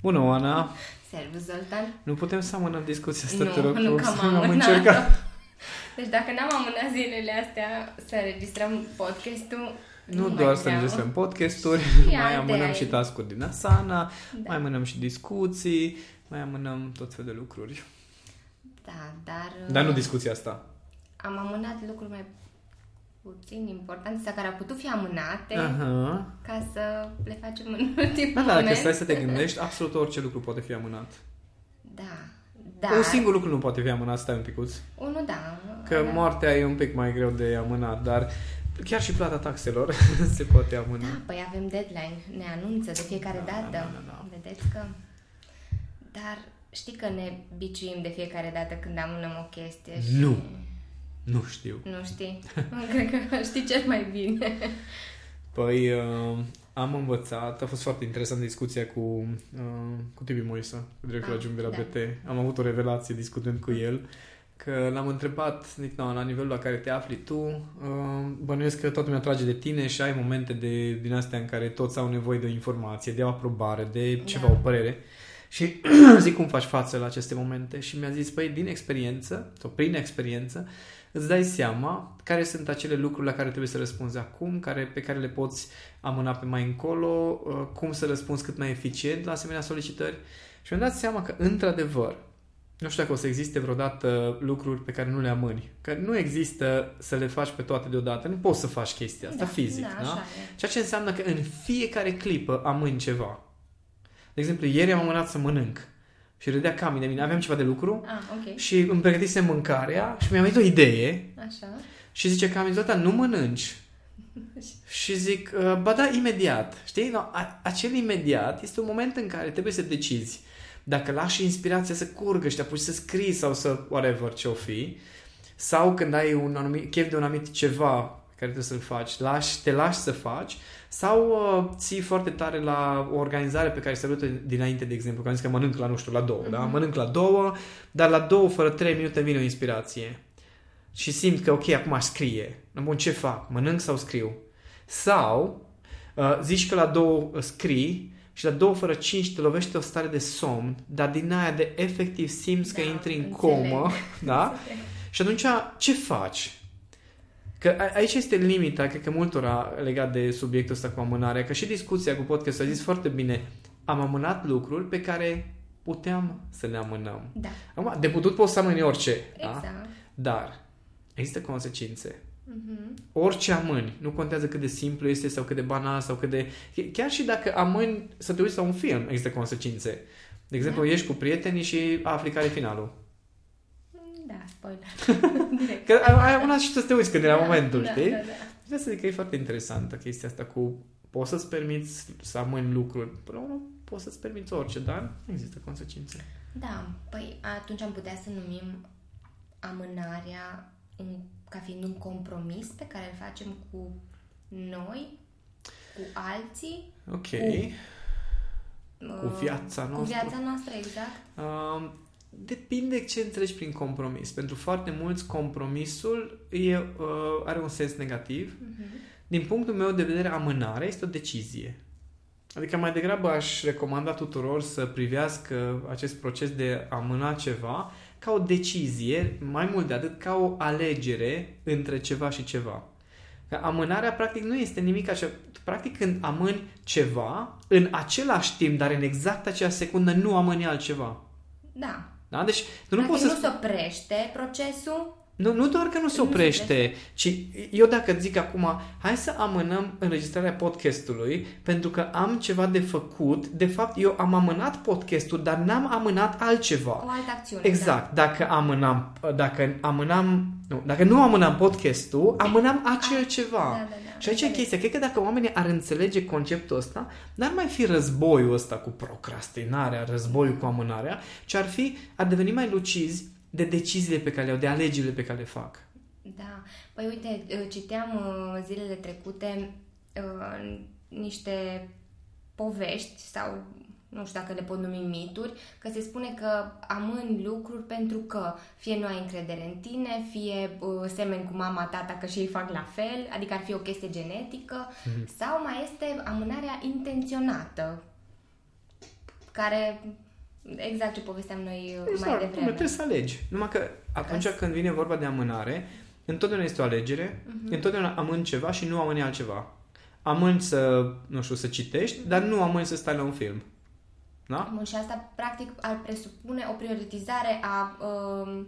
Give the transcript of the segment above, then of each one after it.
Bună, Oana! Servus, Zoltan! Nu putem să amânăm discuția asta, nu, te rog. Nu, că am am amânat încercat. Deci dacă n-am amânat zilele astea să înregistrăm podcastul, Nu mai doar să vreau. înregistrăm podcasturi, Și mai alte amânăm ai- și task din Asana, Da. mai amânăm și discuții, mai amânăm tot fel de lucruri. Da, dar... Dar nu uh, discuția asta. Am amânat lucruri mai puțin importante sau care au putut fi amânate Aha. ca să le facem în ultimul Da, da, dacă moment. stai să te gândești, absolut orice lucru poate fi amânat. Da, da. Un singur lucru nu poate fi amânat, stai un picuț. Unul, da. Că Da. moartea e un pic mai greu de amânat, dar chiar și plata taxelor se poate amâna. Da, păi avem deadline, ne anunță de fiecare Da, dată. da, da, da. Vedeți că... Dar știi că ne biciuim de fiecare dată când amânăm o chestie și... Nu. Nu știu. Nu știi? Cred că știi cel mai bine. Păi uh, am învățat, a fost foarte interesant discuția cu, uh, cu Tibi Moisa, cu directorul Ah, adjunct de la da. BT. Am avut o revelație discutând cu el, că l-am întrebat, zic, no, la nivelul la care te afli tu, uh, bănuiesc că toată lumea trage de tine și ai momente de, din astea în care toți au nevoie de o informație, de o aprobare, de ceva, Da. o părere. Și zic cum faci față la aceste momente și mi-a zis, păi din experiență, sau prin experiență, îți dai seama care sunt acele lucruri la care trebuie să răspunzi acum, care, pe care le poți amâna pe mai încolo, uh, cum să răspunzi cât mai eficient la asemenea solicitări. Și mi-am dat seama că, într-adevăr, nu știu dacă o să existe vreodată lucruri pe care nu le amâni. Că nu există să le faci pe toate deodată. Nu poți să faci chestia asta da, fizic, da? da? Așa e. Ceea ce înseamnă că în fiecare clipă amâni ceva. De exemplu, ieri am amânat să mănânc și râdea Cami de mine. Aveam ceva de lucru Ah, ok. și îmi pregătisem mâncarea și mi-a venit o idee Așa. și zice Cami, Zoltan, nu mănânci. Și zic, "Uh, ba da, imediat. Știi? No, a- acel imediat este un moment în care trebuie să decizi dacă lași inspirația să curgă și te apuci să scrii sau să whatever ce o fi, sau când ai un anumit, chef de un anumit ceva pe care trebuie să-l faci, lași, te lași să faci, sau uh, ții foarte tare la o organizare pe care se luat dinainte, de exemplu, că am zis că mănânc la, nu știu, la două, da? Mhm. Mănânc la două, dar la două, fără trei minute, vine o inspirație. Și simt că, ok, acum aș scrie. Bun, ce fac? Mănânc sau scriu? Sau uh, zici că la două uh, scrii și la două fără cinci te lovește o stare de somn, dar din aia de efectiv simți că Da, intri în înțeleg. comă, da? Și atunci ce faci? Că a- aici este limita, cred că multora legat de subiectul ăsta cu amânarea, că și discuția cu podcast a zis foarte bine, am amânat lucruri pe care puteam să le amânăm. Da, Acum, de putut poți să amâni orice, da? exact. dar există consecințe. Mhm. Orice amâni, nu contează cât de simplu este sau cât de banal sau cât de... Chiar și dacă amâni să te uiți la un film, există consecințe. De exemplu, Da. ieși cu prietenii și afli care e finalul. Da, spoiler. Direct. Că ai ai amânat și tu să te uiți când era Da, momentul, da, știi? Da, da. Vreau să zic că e foarte interesantă chestia asta cu poți să-ți permiți să amâni lucruri. Până la urmă, poți să-ți permiți orice, dar există consecințe. Da, păi atunci am putea să numim amânarea un, ca fiind un compromis pe care îl facem cu noi, cu alții, Ok. uh, Cu viața Cu noastră. viața noastră, exact. Um, depinde ce înțelegi prin compromis. Pentru foarte mulți, compromisul e, uh, are un sens negativ. Mhm. Din punctul meu de vedere, amânarea este o decizie. Adică mai degrabă aș recomanda tuturor să privească acest proces de a amâna ceva ca o decizie, mai mult de atât, ca o alegere între ceva și ceva. Că amânarea, practic, nu este nimic așa. Practic, când amâni ceva, în același timp, dar în exact aceeași secundă, nu amâni altceva. Da. Da? Deci, tu nu Practic poți să... nu se oprește procesul. Nu, nu doar că nu se Nu se oprește, ci eu dacă zic acum, hai să amânăm înregistrarea podcastului pentru că am ceva de făcut, de fapt eu am amânat podcastul, dar n-am amânat altceva. O altă acțiune. Exact, dacă amânam, dacă amânam, nu, dacă nu amânam podcastul, amânam acel ceva. Da, da, da. Și aici e Înțeleg. chestia, cred că dacă oamenii ar înțelege conceptul ăsta, n-ar mai fi războiul ăsta cu procrastinarea, războiul cu amânarea, ci ar fi, ar deveni mai lucizi de deciziile pe care le au, de alegerile pe care le fac. Da. Păi uite, uh, citeam uh, zilele trecute uh, niște povești sau nu știu dacă le pot numi mituri, că se spune că amâni lucruri pentru că fie nu ai încredere în tine, fie uh, semeni cu mama, tata, că și ei fac la fel, adică ar fi o chestie genetică, Mhm. sau mai este amânarea intenționată. care exact ce povesteam noi uh, exact, mai devreme. Trebuie să alegi. Numai că atunci că... când vine vorba de amânare, întotdeauna este o alegere, uh-huh. întotdeauna amân ceva și nu amâni altceva. Amâni să, nu știu, să citești, uh-huh. dar nu amâni să stai la un film. Da? Bun, și asta practic ar presupune o prioritizare a uh,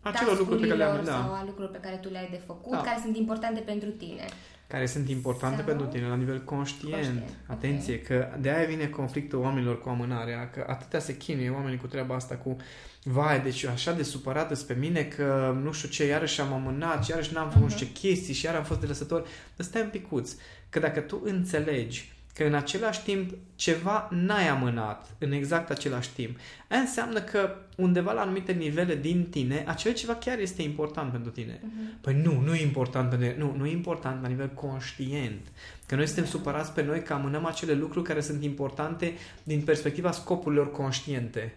acelor lucruri pe care le-am da. sau a lucrurilor pe care tu le-ai de făcut, Da. care sunt importante pentru tine. care sunt importante Sau- pentru tine la nivel conștient. Conștient, Atenție, că de aia vine conflictul oamenilor cu amânarea, că atâtea se chinuie oamenii cu treaba asta cu vai, deci eu așa de supărată pe mine că nu știu ce, iarăși am amânat, și iarăși n-am făcut nu știu ce chestii și iar am fost de lăsător. Dar stai un picuț, că dacă tu înțelegi că în același timp ceva n-ai amânat în exact același timp, aia înseamnă că undeva la anumite nivele din tine, acel ceva chiar este important pentru tine. Uh-huh. Păi nu, nu e important pentru noi. Nu, nu e important la nivel conștient. Că noi suntem supărați pe noi că amânăm acele lucruri care sunt importante din perspectiva scopurilor conștiente.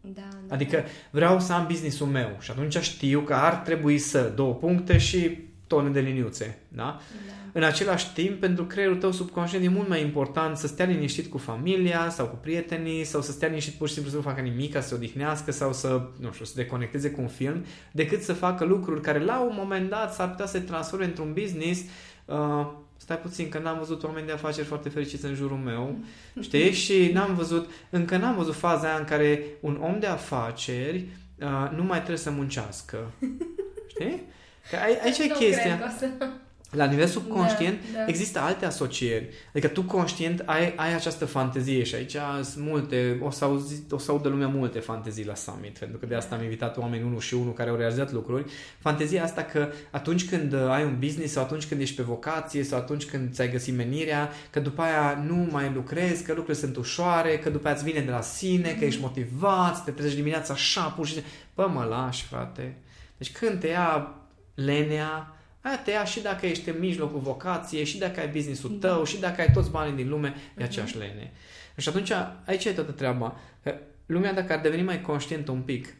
Da, da. Adică vreau să am business-ul meu și atunci știu că ar trebui să două puncte și tone de liniuțe. Da? da. În același timp, pentru creierul tău subconștient e mult mai important să stea liniștit cu familia sau cu prietenii sau să stea liniștit pur și simplu să nu facă nimic, să se odihnească sau să, nu știu, să deconecteze cu un film, decât să facă lucruri care la un moment dat s-ar putea să se transforme într-un business uh, Stai puțin, că n-am văzut oameni de afaceri foarte fericiți în jurul meu, știi? Și n-am văzut, încă n-am văzut faza aia în care un om de afaceri uh, nu mai trebuie să muncească. Știi? Că ai- aici e Nu chestia. cred că o să... La nivel subconștient Da, da. există alte asocieri. Adică tu conștient ai, ai această fantezie și aici sunt multe, o să, auzi, o să audă lumea multe fantezii la summit, pentru că de asta am invitat oameni unul și unul care au realizat lucruri. Fantezia asta că atunci când uh, ai un business sau atunci când ești pe vocație sau atunci când ți-ai găsit menirea, că după aia nu mai lucrezi, că lucrurile sunt ușoare, că după aia îți vine de la sine, că ești motivat, să te trezești dimineața așa, pur și simplu. Bă, mă lași, frate. Deci când te ia lenea, aia te ia și dacă ești în mijlocul vocației, și dacă ai business-ul tău, și dacă ai toți banii din lume, e aceeași lene. Și atunci, aici e toată treaba. Că Lumea, dacă ar deveni mai conștientă un pic,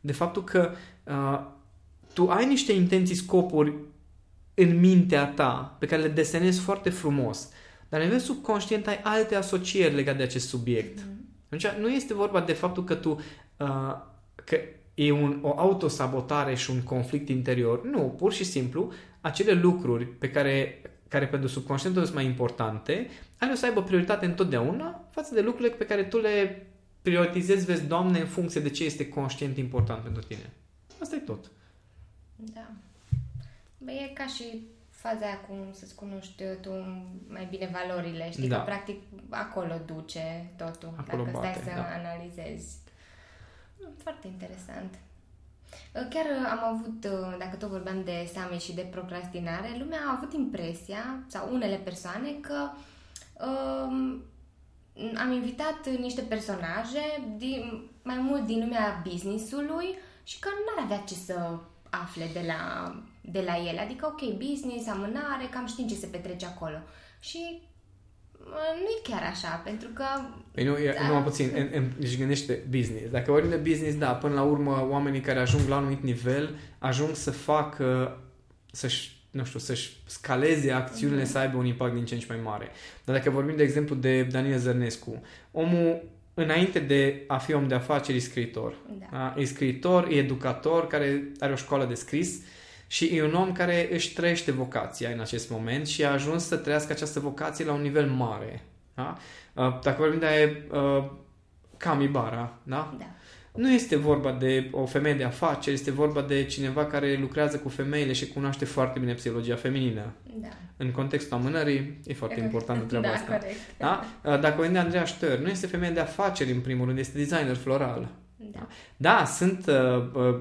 de faptul că uh, tu ai niște intenții, scopuri în mintea ta, pe care le desenezi foarte frumos, dar la nivel subconștient ai alte asocieri legate de acest subiect. Atunci nu este vorba de faptul că tu uh, că e un, o autosabotare și un conflict interior. Nu, pur și simplu, acele lucruri pe care, care pentru subconștientul sunt mai importante, ale o să aibă prioritate întotdeauna față de lucrurile pe care tu le prioritizezi, vezi, Doamne, în funcție de ce este conștient important pentru tine. Asta e tot. Da. Bă, e ca și faza aia cum să-ți cunoști tu mai bine valorile. Știi Da. că practic acolo duce totul. Acolo dacă bate, stai să da. analizezi. Mm, Foarte interesant. Chiar am avut, dacă tot vorbeam de summit și de procrastinare, lumea a avut impresia, sau unele persoane, că um, am invitat niște personaje din, mai mult din lumea business-ului și că n-ar avea ce să afle de la, de la ele. Adică, ok, business, amânare, cam știm ce se petrece acolo. Și uh, nu e chiar așa, pentru că... Păi nu, e, Da. numai puțin, în, în, își gândește business. Dacă vorbim de business, da, până la urmă, oamenii care ajung la un anumit nivel, ajung să facă, să-și nu știu, să-și scaleze acțiunile, să aibă un impact din ce în ce mai mare. Dar dacă vorbim, de exemplu, de Daniel Zărnescu, omul, înainte de a fi om de afaceri, e scriitor. Da. A, E scriitor, e educator, care are o școală de scris și e un om care își trăiește vocația în acest moment și a ajuns să trăiască această vocație la un nivel mare. Da? A, Dacă vorbim de uh, Cami Bara, da? Da. Nu este vorba de o femeie de afaceri, este vorba de cineva care lucrează cu femeile și cunoaște foarte bine psihologia feminină. Da. În contextul amânării, e foarte importantă treaba da, asta. corect. Da? Dacă vorbim de Andreea Ștăr, nu este femeie de afaceri în primul rând, este designer floral. Da. Da, sunt uh, uh,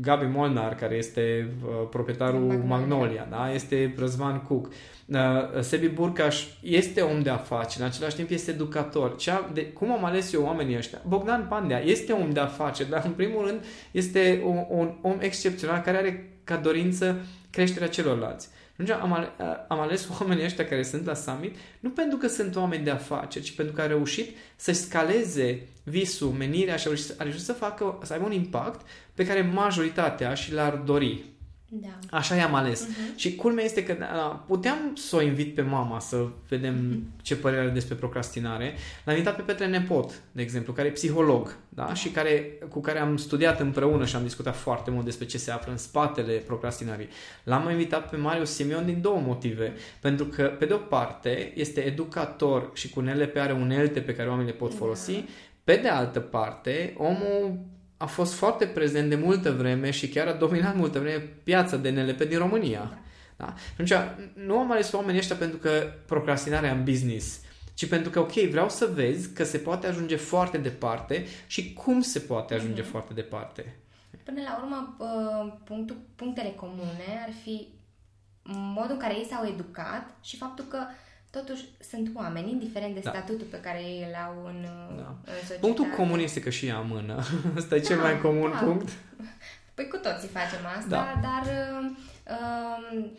Gabi Molnar, care este uh, proprietarul Magnolia. Magnolia, da? este Răzvan Cook. Uh, Sebi Burcaș este om de afaceri, în același timp este educator. Cea de, cum am ales eu oamenii ăștia? Bogdan Pandea este om de afaceri, dar în primul rând este un, un om excepțional care are ca dorință creșterea celorlalți. Atunci am, ale, am ales oamenii ăștia care sunt la summit nu pentru că sunt oameni de afaceri, ci pentru că au reușit să-și scaleze visul, menirea și au reușit, au reușit să facă, să aibă un impact pe care majoritatea și l-ar dori. Da. Așa i-am ales. Uh-huh. Și culmea este că da, puteam să o invit pe mama să vedem uh-huh. ce părere are despre procrastinare. L-am invitat pe Petre Nepot, de exemplu, care e psiholog da? și care, cu care am studiat împreună și am discutat foarte mult despre ce se află în spatele procrastinării. L-am invitat pe Marius Simion din două motive. Pentru că, pe de o parte, este educator și cu NLP are unelte pe care oamenii le pot folosi. Da. Pe de altă parte, omul a fost foarte prezent de multă vreme și chiar a dominat multă vreme piața de NLP din România. Da? Și atunci, nu am ales oamenii ăștia pentru că procrastinarea în business, ci pentru că, ok, vreau să vezi că se poate ajunge foarte departe și cum se poate ajunge mm-hmm. foarte departe. Până la urmă, punctul, punctele comune ar fi modul în care ei s-au educat și faptul că totuși sunt oameni, indiferent de da. statutul pe care ei îl au în, da. în societate. Punctul comun este că și ea amână. Asta e da, cel mai comun da. punct. Păi cu toții facem asta, da. dar uh,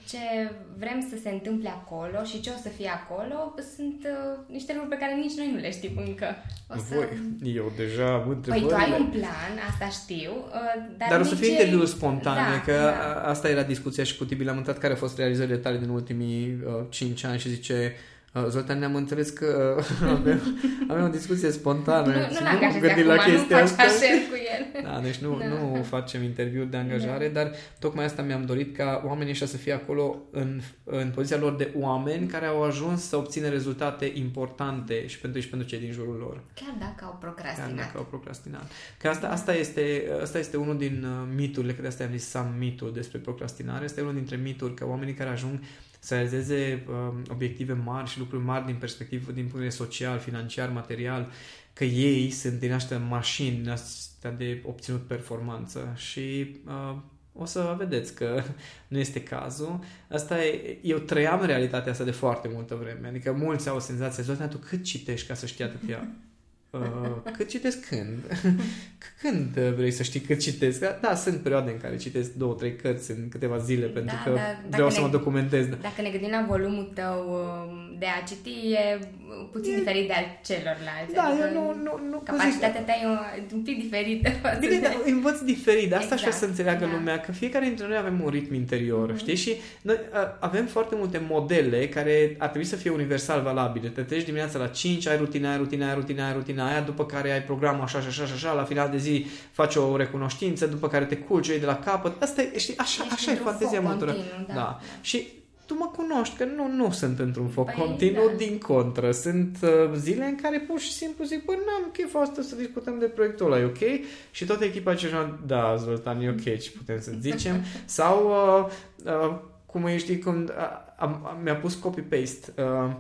ce vrem să se întâmple acolo și ce o să fie acolo sunt uh, niște lucruri pe care nici noi nu le știm încă. O să... Voi, eu deja am întrebările. Păi tu ai un plan, asta știu, uh, dar Dar o să fie interviuri spontane, da, că da. asta era discuția și cu Tibi, l-am întrebat care au fost realizările tale din ultimii uh, 5 ani și zice Uh, Zoltan, ne-am înțeles că uh, avem, avem o discuție spontană. Nu, nu l-am gândit la chestia asta. cu el. Da, deci nu, da. nu facem interviuri de angajare, da. dar tocmai asta mi-am dorit ca oamenii ăștia să fie acolo în, în poziția lor de oameni care au ajuns să obțină rezultate importante și pentru, și pentru cei din jurul lor. Chiar dacă au procrastinat. Chiar dacă au procrastinat. Că asta, asta, este, asta este unul din uh, miturile, că de asta am zis Sam mitul despre procrastinare, este unul dintre mituri că oamenii care ajung să realizeze uh, obiective mari și lucruri mari din perspectivă, din punct de vedere social, financiar, material, că ei sunt din astea mașini, din astea de obținut performanță. Și uh, o să vedeți că nu este cazul. Asta e, eu trăiam realitatea asta de foarte multă vreme, adică mulți au senzația, Zoltan, tu cât citești ca să știi atâtea Uh, cât citesc când? când vrei să știi cât citesc? Da, sunt perioade în care citesc două, trei cărți în câteva zile da, pentru că da, vreau să mă documentez. Dacă ne gândim la volumul tău um, de a citi, e puțin e... diferit de al celorlalți. Da, adică eu nu, nu, nu capacitatea ta e un pic diferită. Bine, de... dar învăț diferit. Asta exact. aș să înțeleagă da. lumea, că fiecare dintre noi avem un ritm interior, mm-hmm. știi? Și noi avem foarte multe modele care ar trebui să fie universal valabile. Te treci dimineața la 5, ai rutina, ai rutina, ai rutina, ai rutina rutina aia, după care ai programul așa și așa și așa, la final de zi faci o recunoștință, după care te culci de la capăt. Asta e, știi, așa, Ești așa e fantezia motoră. Da. da. Și tu mă cunoști, că nu, nu sunt într-un foc păi, continuu, da. din contră. Sunt uh, zile în care pur și simplu zic, bă, n-am chef asta să discutăm de proiectul ăla, e ok? Și toată echipa ce da, Zoltan, e ok, ce putem să zicem? Sau, uh, uh, cum ești, cum, uh, mi-a pus copy-paste, uh,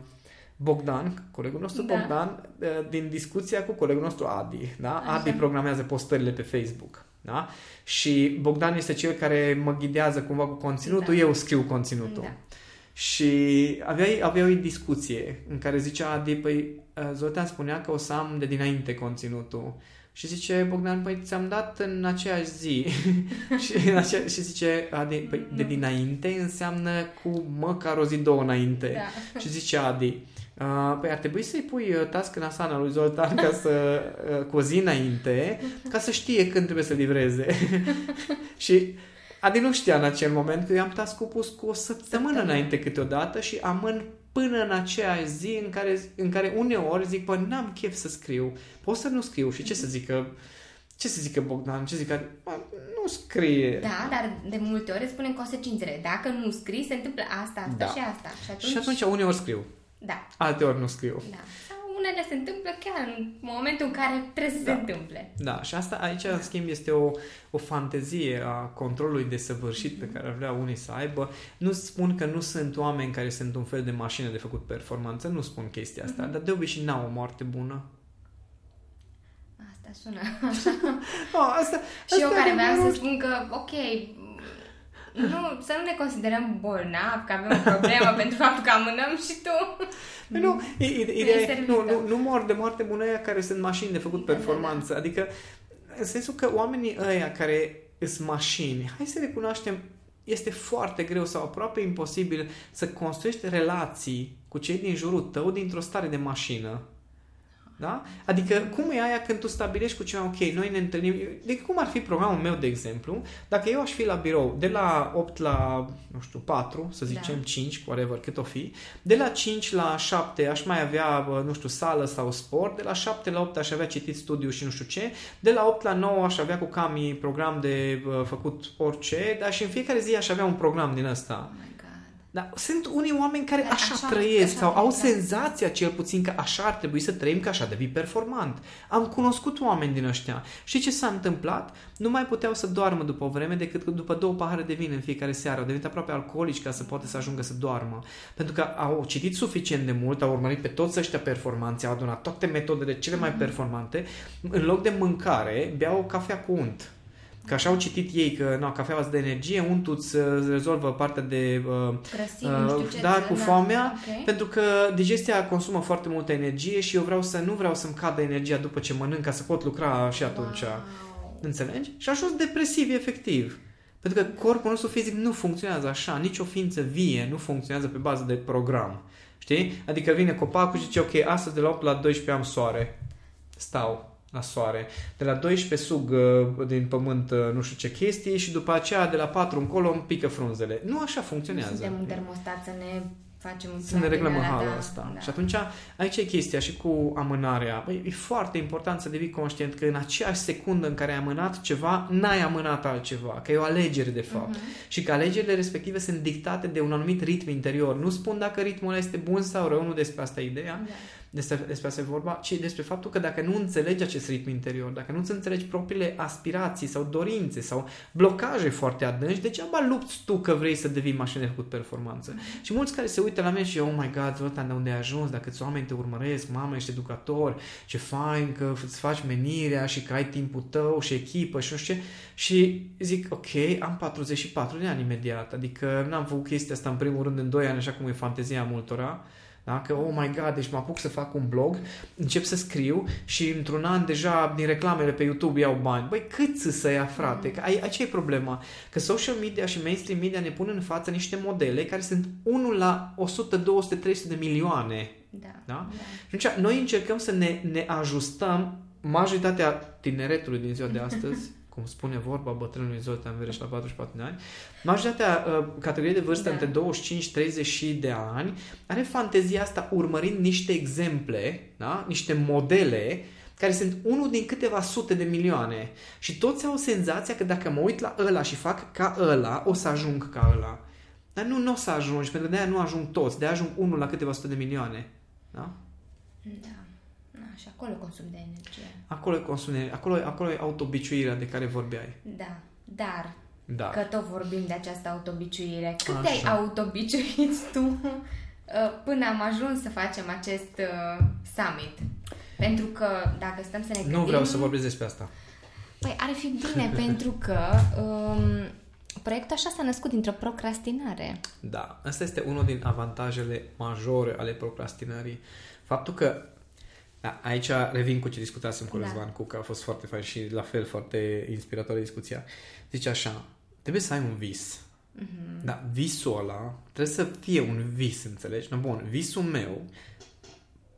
Bogdan, colegul nostru da. Bogdan, eh, din discuția cu colegul nostru Adi. Da? Așa. Adi programează postările pe Facebook. Da? Și Bogdan este cel care mă ghidează cumva cu conținutul, da. eu scriu conținutul. Da. Și aveai, aveai o discuție în care zicea Adi, păi eh, Zoltan spunea că o să am de dinainte conținutul. Și zice Bogdan, păi ți-am dat în aceeași zi. și, în acea, și zice, Adi, păi de dinainte înseamnă cu măcar o zi, două înainte. Da. Și zice Adi, Uh, păi ar trebui să-i pui uh, task în Asana lui Zoltan ca să, uh, cu o zi înainte, ca să știe când trebuie să livreze. și Adi nu știa în acel moment că eu am task pus cu o săptămână înainte câteodată și amân până în aceea zi în care, în care uneori zic, bă, n-am chef să scriu, pot să nu scriu și ce să zică ce să zică Bogdan? Ce zică? Nu scrie. Da, dar de multe ori spune consecințele. Dacă nu scrii, se întâmplă asta, asta da. și asta. Și atunci... și atunci uneori scriu. Da. Alte ori nu scriu. Da. Sau unele se întâmplă chiar în momentul în care trebuie să da. se întâmple. Da, și asta aici, da. în schimb, este o, o fantezie a controlului de săvârșit mm-hmm. pe care ar vrea unii să aibă. Nu spun că nu sunt oameni care sunt un fel de mașină de făcut performanță, nu spun chestia asta, mm-hmm. dar de obicei n-au o moarte bună. Asta sună așa. oh, asta, și asta eu care vreau să spun că, ok, nu, să nu ne considerăm bolnavi, că avem o problemă pentru faptul că amânăm și tu. Păi nu, ideea nu, nu, nu mor de moarte bună aia care sunt mașini de făcut performanță. Da, da, da. Adică, în sensul că oamenii ăia care sunt mașini, hai să recunoaștem, este foarte greu sau aproape imposibil să construiești relații cu cei din jurul tău dintr-o stare de mașină. Da? Adică cum e aia când tu stabilești cu cineva, ok, noi ne întâlnim, de cum ar fi programul meu, de exemplu, dacă eu aș fi la birou de la 8 la, nu știu, 4, să zicem da. 5, whatever, cât o fi, de la 5 la 7 aș mai avea, nu știu, sală sau sport, de la 7 la 8 aș avea citit studiu și nu știu ce, de la 8 la 9 aș avea cu Cami program de uh, făcut orice, dar și în fiecare zi aș avea un program din ăsta. Oh dar sunt unii oameni care așa, așa trăiesc așa, sau au da. senzația cel puțin că așa ar trebui să trăim, că așa devii performant. Am cunoscut oameni din ăștia. Și ce s-a întâmplat? Nu mai puteau să doarmă după o vreme decât după două pahare de vin în fiecare seară. Au devenit aproape alcoolici ca să poată să ajungă să doarmă. Pentru că au citit suficient de mult, au urmărit pe toți ăștia performanți, au adunat toate metodele cele mai mhm. performante. În loc de mâncare, beau o cafea cu unt. Că așa au citit ei că no, cafeaua îți dă energie, untul îți rezolvă partea de uh, Grăsimi, uh, ce da, cu da, foamea, okay. pentru că digestia consumă foarte multă energie și eu vreau să nu vreau să-mi cadă energia după ce mănânc ca să pot lucra și atunci. Wow. Înțelegi? Și ajuns depresiv, efectiv. Pentru că corpul nostru fizic nu funcționează așa, nici o ființă vie nu funcționează pe bază de program. Știi? Adică vine copacul și zice, ok, astăzi de la 8 la 12 am soare. Stau la soare. De la 12 sug uh, din pământ uh, nu știu ce chestii și după aceea de la 4 încolo îmi pică frunzele. Nu așa funcționează. Nu suntem un termostat să ne facem un Să ne reglăm în halul da, ăsta. Da. Și atunci aici e chestia și cu amânarea. Băi, e foarte important să devii conștient că în aceeași secundă în care ai amânat ceva, n-ai amânat altceva. Că e o alegere de fapt. Uh-huh. Și că alegerile respective sunt dictate de un anumit ritm interior. Nu spun dacă ritmul este bun sau rău, nu despre asta e ideea. Da despre, despre asta e vorba, ci despre faptul că dacă nu înțelegi acest ritm interior, dacă nu înțelegi propriile aspirații sau dorințe sau blocaje foarte adânci, degeaba lupți tu că vrei să devii mașină de făcut performanță. Mm-hmm. Și mulți care se uită la mine și oh my god, Zoltan, de unde ai ajuns, dacă ți oameni te urmăresc, mamă, ești educator, ce fain că îți faci menirea și că ai timpul tău și echipă și nu știu ce. Și zic, ok, am 44 de ani imediat, adică n-am făcut chestia asta în primul rând în 2 ani, așa cum e fantezia multora, da? Că, oh my god, deci mă apuc să fac un blog, încep să scriu și într-un an deja din reclamele pe YouTube iau bani. Băi, cât să ia, frate? Mm. Că aici e problema. Că social media și mainstream media ne pun în față niște modele care sunt 1 la 100, 200, 300 de milioane. Da. da? da. Și atunci noi încercăm să ne, ne ajustăm majoritatea tineretului din ziua de astăzi cum spune vorba bătrânului Zoltan Vereș la 44 de ani, majoritatea uh, categoriei de vârstă da. între 25-30 de ani are fantezia asta urmărind niște exemple, da? niște modele care sunt unul din câteva sute de milioane. Și toți au senzația că dacă mă uit la ăla și fac ca ăla, o să ajung ca ăla. Dar nu, nu o să ajungi, pentru că de aia nu ajung toți, de aia ajung unul la câteva sute de milioane. Da? Da. Da, și acolo consum de energie. Acolo e consum de acolo, acolo e autobiciuirea de care vorbeai. Da, dar da. că tot vorbim de această autobiciuire. Cât Așa. te-ai autobiciuit tu uh, până am ajuns să facem acest uh, summit? Pentru că dacă stăm să ne gândim... Nu vreau să vorbesc despre asta. Păi ar fi bine pentru că um, proiectul așa s-a născut dintr-o procrastinare. Da, asta este unul din avantajele majore ale procrastinării. Faptul că da, aici revin cu ce discutasem cu da. Răzvan cu că a fost foarte fain și la fel foarte inspiratoare discuția. Zice așa, trebuie să ai un vis. Mm-hmm. Da, visul ăla trebuie să fie un vis, înțelegi? No, bun, visul meu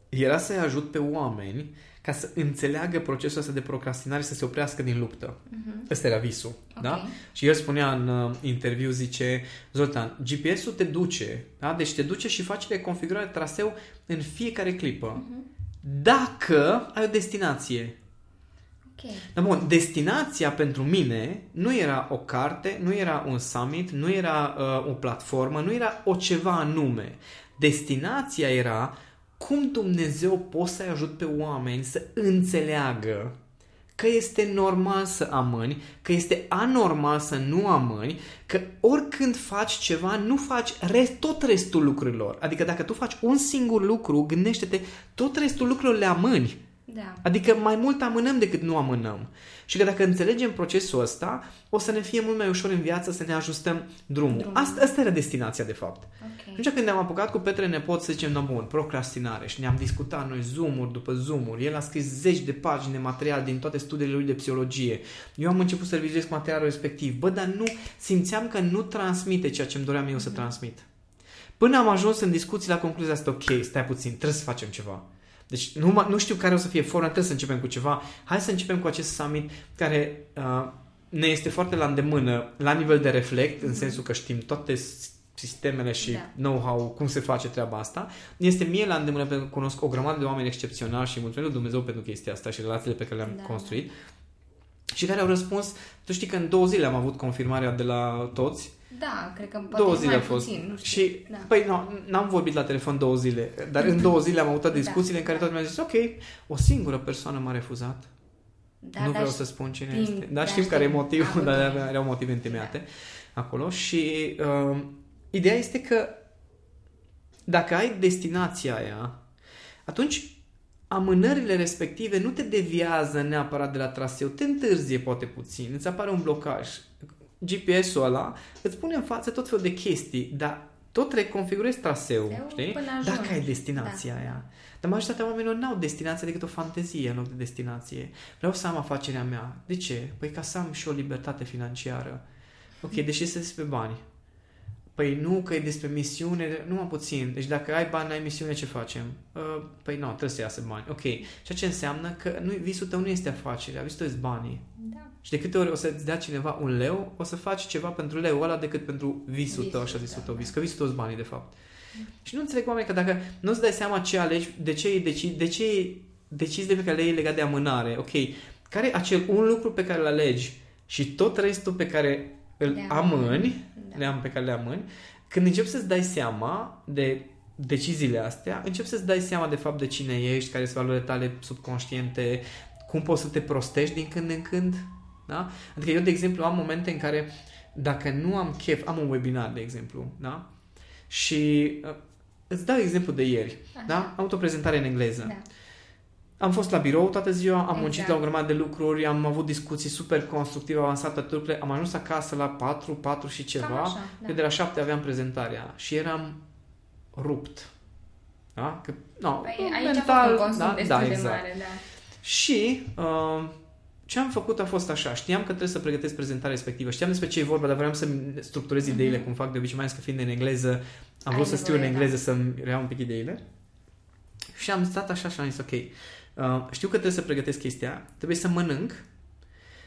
era să-i ajut pe oameni ca să înțeleagă procesul ăsta de procrastinare să se oprească din luptă. Mm-hmm. Ăsta era visul. Okay. Da? Și el spunea în uh, interviu, zice, Zoltan, GPS-ul te duce, da? deci te duce și face reconfigurare traseu în fiecare clipă. Mm-hmm dacă ai o destinație. Okay. Dar bun, destinația pentru mine nu era o carte, nu era un summit, nu era uh, o platformă, nu era o ceva anume. Destinația era cum Dumnezeu poți să-i ajut pe oameni să înțeleagă că este normal să amâni, că este anormal să nu amâni, că oricând faci ceva, nu faci rest, tot restul lucrurilor. Adică dacă tu faci un singur lucru, gândește-te, tot restul lucrurilor le amâni. Da. Adică mai mult amânăm decât nu amânăm. Și că dacă înțelegem procesul ăsta, o să ne fie mult mai ușor în viață să ne ajustăm drumul. drumul. Asta, asta era destinația, de fapt. Okay. Atunci când ne-am apucat cu Petre Nepot să zicem, no, bun, procrastinare și ne-am discutat noi zoom după zoom el a scris zeci de pagini de material din toate studiile lui de psihologie. Eu am început să revizuiesc materialul respectiv. Bă, dar nu, simțeam că nu transmite ceea ce îmi doream eu mm-hmm. să mhm. transmit. Până am ajuns în discuții la concluzia asta, ok, stai puțin, trebuie să facem ceva. Deci nu, nu știu care o să fie forma, trebuie să începem cu ceva. Hai să începem cu acest summit care uh, ne este foarte la îndemână, la nivel de reflect, mm-hmm. în mhm. sensul că știm toate sistemele și da. know-how, cum se face treaba asta. Este mie la îndemână pentru că cunosc o grămadă de oameni excepționali și mulțumesc lui Dumnezeu pentru chestia asta și relațiile pe care le-am da. construit. Și care au răspuns, tu știi că în două zile am avut confirmarea de la toți. Da, cred că poate două zile mai fost. puțin, nu știu. Și, da. păi, nu, n-am vorbit la telefon două zile, dar în două zile am avut discuțiile da, în care da. toți mi-au zis, ok, o singură persoană m-a refuzat. Da, nu vreau să spun cine timp, este. Dar știm care e motivul, dar erau motive întemeiate da. acolo. Și uh, ideea este că dacă ai destinația aia, atunci amânările respective nu te deviază neapărat de la traseu, te întârzie poate puțin, îți apare un blocaj. GPS-ul ăla îți pune în față tot felul de chestii, dar tot reconfigurezi traseul, Seu știi? Dacă ai destinația da. aia. Dar majoritatea oamenilor n-au destinație decât o fantezie în loc de destinație. Vreau să am afacerea mea. De ce? Păi ca să am și o libertate financiară. Ok, deși este despre bani. Păi nu, că e despre misiune, nu mă puțin. Deci dacă ai bani, ai misiune, ce facem? Uh, păi nu, trebuie să iasă bani. Ok. Ceea ce înseamnă că nu, visul tău nu este afacerea, visul tău este banii. Da. Și de câte ori o să-ți dea cineva un leu, o să faci ceva pentru leu ăla decât pentru visul, visul tău, așa zisul da, tău, vis. Că visul tău banii, de fapt. Mm. Și nu înțeleg oameni că dacă nu-ți dai seama ce alegi, de ce, deci, de ce deciziile pe care le iei legat de amânare, ok, care e acel un lucru pe care îl alegi și tot restul pe care îl de amâni, da. le am pe care le amâni, când începi să-ți dai seama de deciziile astea, începi să-ți dai seama de fapt de cine ești, care sunt valorile tale subconștiente, cum poți să te prostești din când în când. Da? Adică eu, de exemplu, am momente în care dacă nu am chef, am un webinar, de exemplu, da? Și uh, îți dau exemplu de ieri, Aha. da? Am avut o prezentare în engleză. Da. Am fost la birou toată ziua, am exact. muncit la o grămadă de lucruri, am avut discuții super constructive, avansate pe am ajuns acasă la 4, 4 și ceva, așa, da. de la 7 aveam prezentarea și eram rupt. Da? Că, no, păi, aici mental, a fost un da, da, exact. de mare, da. Și uh, ce am făcut a fost așa. Știam că trebuie să pregătesc prezentarea respectivă. Știam despre ce e vorba, dar vreau să structurez mm-hmm. ideile cum fac de obicei, mai ales că fiind în engleză, am vrut să scriu în engleză da. să-mi reiau un pic ideile. Și am stat așa și am zis, ok, uh, știu că trebuie să pregătesc chestia, trebuie să mănânc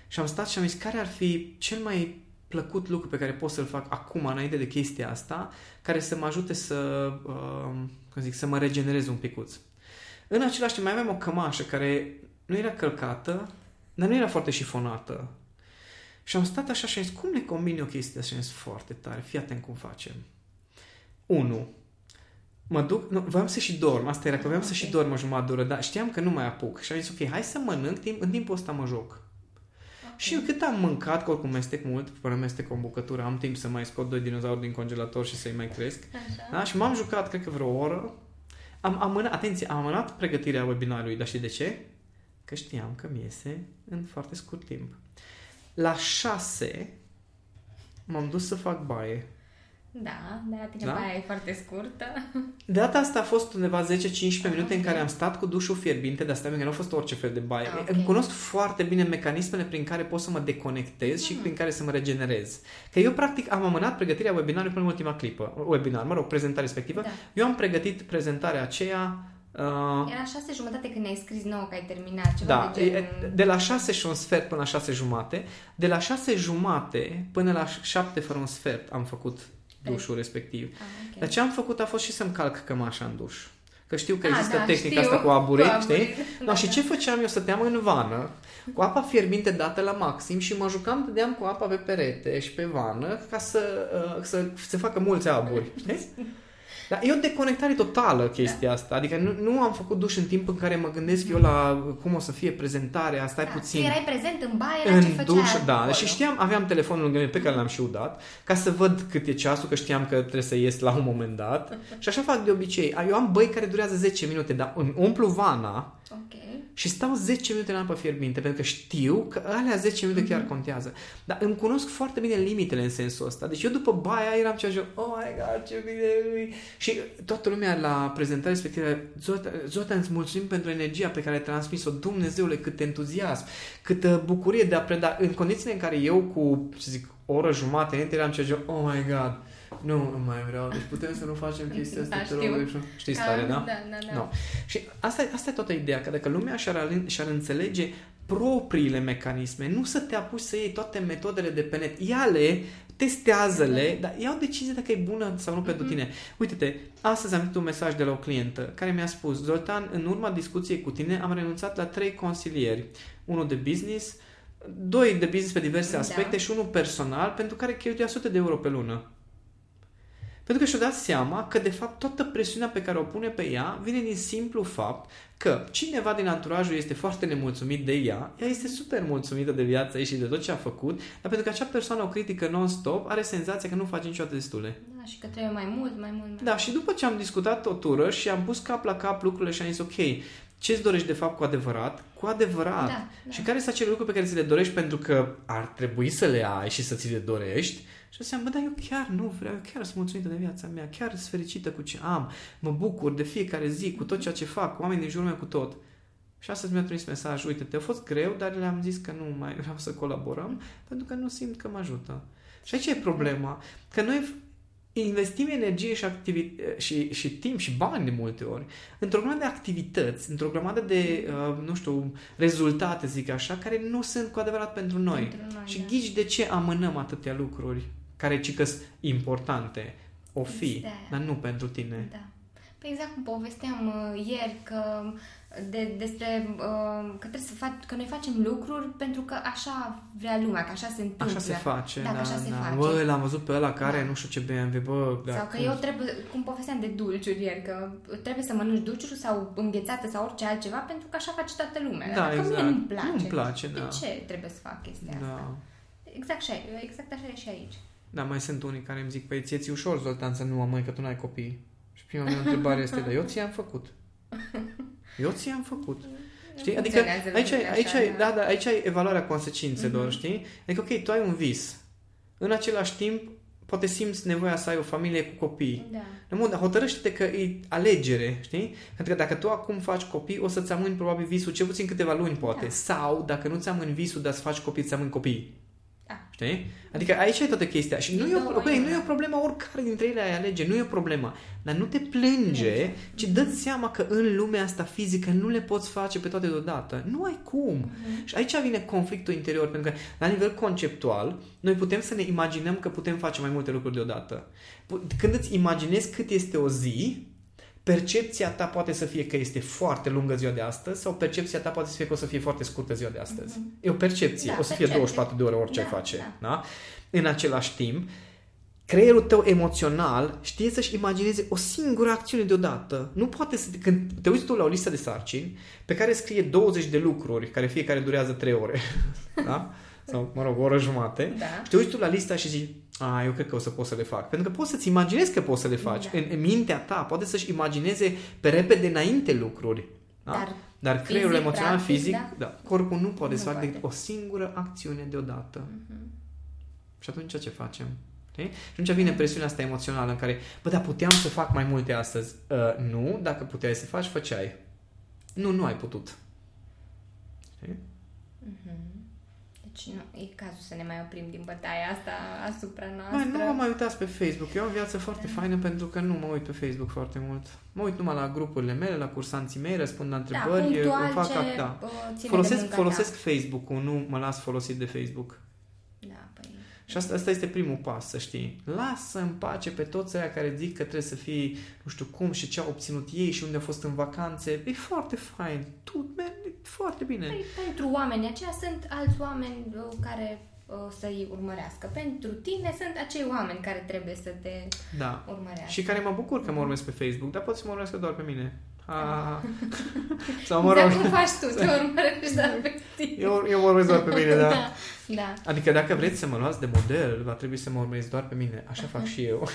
și am stat și am zis care ar fi cel mai plăcut lucru pe care pot să-l fac acum, înainte de chestia asta, care să mă ajute să, uh, cum zic, să mă regenerez un picuț. În același timp mai aveam o cămașă care nu era călcată, dar nu era foarte șifonată. Și am stat așa și am zis, cum ne combine o chestie așa? Și am zis, foarte tare, fii atent cum facem. 1 mă duc, nu, voiam să și dorm, asta era, că voiam okay. să și dorm o jumătate de oră, dar știam că nu mai apuc. Și am zis, ok, hai să mănânc, timp, în timpul ăsta mă joc. Okay. Și cât am mâncat, că oricum mestec mult, până mestec o bucătură, am timp să mai scot doi dinozauri din congelator și să-i mai cresc. Așa. Da? Și m-am jucat, cred că vreo oră. Am amânat, atenție, am amânat pregătirea webinarului, dar și de ce? Că știam că mi iese în foarte scurt timp. La șase m-am dus să fac baie. Da, de la tine da? baia e foarte scurtă. De data asta a fost undeva 10-15 ah, minute okay. în care am stat cu dușul fierbinte, de asta că nu a fost orice fel de baie. Ah, okay. Îmi cunosc foarte bine mecanismele prin care pot să mă deconectez mm. și prin care să mă regenerez. Că eu practic am amânat pregătirea webinarului până în ultima clipă. Webinar, mă rog, prezentare respectivă. Da. Eu am pregătit prezentarea aceea Uh, Era șase jumătate când ne-ai scris nouă că ai terminat ceva da, de gen... de la șase și un sfert până la șase jumate. De la șase jumate până la șapte fără un sfert am făcut dușul respectiv. Ah, okay. Dar ce am făcut a fost și să-mi calc cămașa în duș. Că știu că ah, există da, tehnica știu. asta cu aburi, cu știi? Da, no, și da. ce făceam? Eu stăteam în vană, cu apa fierbinte dată la maxim și mă jucam, dădeam cu apa pe perete și pe vană ca să, uh, să se facă mulți aburi, știi? Dar e o deconectare totală chestia da. asta. Adică nu, nu am făcut duș în timp în care mă gândesc eu la cum o să fie prezentarea, stai da, puțin. erai prezent în baie, în ce duș, da. Acolo. Și știam, aveam telefonul lângă mine pe care l-am și udat, ca să văd cât e ceasul, că știam că trebuie să ies la un moment dat. și așa fac de obicei. Eu am băi care durează 10 minute, dar umplu vana okay. și stau 10 minute în apă fierbinte, pentru că știu că alea 10 minute chiar mhm. contează. Dar îmi cunosc foarte bine limitele în sensul ăsta. Deci eu după baia eram cea oh my god, ce bine e! Și toată lumea la prezentare respectivă, Zota, îți mulțumim pentru energia pe care ai transmis-o, Dumnezeule, cât entuziasm, câtă bucurie de a preda, în condițiile în care eu cu, ce zic, o oră jumate înainte eram cea oh my god, Nu, nu mai vreau. Deci putem să nu facem chestia asta. Da, te rog, știu. deci- Știi starea, da? Da, da, da. No. Și asta, e- asta e toată ideea, că dacă lumea și-ar, alin- și-ar înțelege propriile mecanisme, nu să te apuci să iei toate metodele de pe net, ia-le, testează-le, dar ia o decizie dacă e bună sau nu pentru tine. Uite-te, astăzi am primit un mesaj de la o clientă care mi-a spus, Zoltan, în urma discuției cu tine am renunțat la trei consilieri, unul de business, doi de business pe diverse Da. aspecte și unul personal, pentru care cheltuia sute de euro pe lună. Pentru că și-a dat seama că, de fapt, toată presiunea pe care o pune pe ea vine din simplu fapt că cineva din anturajul este foarte nemulțumit de ea, ea este super mulțumită de viața ei și de tot ce a făcut, dar pentru că acea persoană o critică non-stop, are senzația că nu face niciodată destule. Da, și că trebuie mai mult, mai mult, mai Da, și după ce am discutat o tură și am pus cap la cap lucrurile și am zis, ok, ce-ți dorești de fapt cu adevărat? Cu adevărat. Da, da. Și care sunt acele lucruri pe care ți le dorești pentru că ar trebui să le ai și să ți le dorești? Și o să bă, dar eu chiar nu vreau, eu chiar sunt mulțumită de viața mea, chiar sunt fericită cu ce am, mă bucur de fiecare zi, cu tot ceea ce fac, cu oamenii din jurul meu, cu tot. Și astăzi mi-a trimis mesaj, uite, te-a fost greu, dar le-am zis că nu mai vreau să colaborăm, pentru că nu simt că mă ajută. Și aici e problema, că noi investim energie și, activi- și, și timp și bani de multe ori într-o grămadă de activități, într-o grămadă de, uh, nu știu, rezultate, zic așa, care nu sunt cu adevărat pentru noi. Pentru noi, și da. ghici de ce amânăm atâtea lucruri care ci că importante, o fi, Este aia. dar nu pentru tine. Da. Păi exact cum povesteam uh, ieri că de, despre uh, că trebuie să faci, că noi facem lucruri pentru că așa vrea lumea, că așa se întâmplă. Așa se face, Da, că da, așa se da. face. Bă, l-am văzut pe ăla care, Da. nu știu ce BMW, bă, da, sau că cum- eu trebuie, cum povesteam de dulciuri ieri, că trebuie să mănânci dulciuri sau înghețată sau orice altceva pentru că așa face toată lumea. Da, Dacă exact. mie nu-mi place. Nu-mi place, de da. ce trebuie să fac chestia asta? Da. Exact așa, exact așa e și aici. Da, mai sunt unii care îmi zic, păi ție ți ușor, Zoltan, să nu am măi, că tu n-ai copii. Și prima mea întrebare este, dar eu ți-am făcut. Eu ți-am făcut. Știi? Adică funcționează aici, ai, lucrurile aici, așa, ai, da. da, da, aici ai evaluarea consecințelor, știi? Adică, ok, tu ai un vis. În același timp, poate simți nevoia să ai o familie cu copii. Da. Nu, bun, dar hotărăște că e alegere, știi? Pentru că dacă tu acum faci copii, o să-ți amâni probabil visul cel puțin câteva luni, poate. Da. Sau, dacă nu ți amâni visul, dar să faci copii, ți amâni copii. Da. Știi? Adică aici e toată chestia. Și nu e, o, două ok, e, nu e da. o problemă oricare dintre ele ai alege, nu e o problemă. Dar nu te plânge, ci dă seama că în lumea asta fizică nu le poți face pe toate deodată. Nu ai cum. Mhm. Și aici vine conflictul interior, pentru că la nivel conceptual, noi putem să ne imaginăm că putem face mai multe lucruri deodată. Pu- Când îți imaginezi cât este o zi, percepția ta poate să fie că este foarte lungă ziua de astăzi sau percepția ta poate să fie că o să fie foarte scurtă ziua de astăzi. E o percepție. Da, o să fie percepție. 24 de ore orice Da, ai face. da. Da? În același timp, creierul tău emoțional știe să-și imagineze o singură acțiune deodată. Nu poate să... Când te uiți tu la o listă de sarcini pe care scrie 20 de lucruri, care fiecare durează 3 ore, da? Sau, mă rog, o oră jumate, Da. și te uiți tu la lista și zici, a, eu cred că o să pot să le fac. Pentru că poți să-ți imaginezi că poți să le faci. Da. În, în mintea ta poate să-și imagineze pe repede înainte lucruri. Da? Dar Dar creierul fizic, emoțional, practic, fizic, da. da. corpul nu poate Nu să facă poate. decât o singură acțiune deodată. Mhm. Și atunci ce facem? Știi? Și atunci vine presiunea asta emoțională în care, bă, dar puteam să fac mai multe astăzi. Uh, nu, dacă puteai să faci, făceai. Nu, nu ai putut. Știi? Mhm. Deci nu, e cazul să ne mai oprim din bătaia asta asupra noastră. Mai, nu vă mai uitați pe Facebook. Eu am o viață foarte faină pentru că nu mă uit pe Facebook foarte mult. Mă uit numai la grupurile mele, la cursanții mei, răspund la da, întrebări, punctual îmi fac ce act- da. uh, ține de Folosesc, munca folosesc ta. Facebook-ul, nu mă las folosit de Facebook. Da, păi... Și asta, asta este primul pas, să știi. Lasă în pace pe toți aia care zic că trebuie să fii, nu știu cum și ce au obținut ei și unde au fost în vacanțe. E foarte fain. Tu, man, e foarte bine. Păi, pentru oamenii aceia sunt alți oameni uh, care uh, să-i urmărească. Pentru tine sunt acei oameni care trebuie să te Da. urmărească. Și care mă bucur că mă urmesc pe Facebook, dar pot să mă urmesc doar pe mine. A, sau mă Exact rog, cum faci tu, te urmărești doar pe tine. eu, eu mă urmez doar pe mine, da. da. da. Adică dacă vreți să mă luați de model, va trebui să mă urmezi doar pe mine. Așa fac și eu.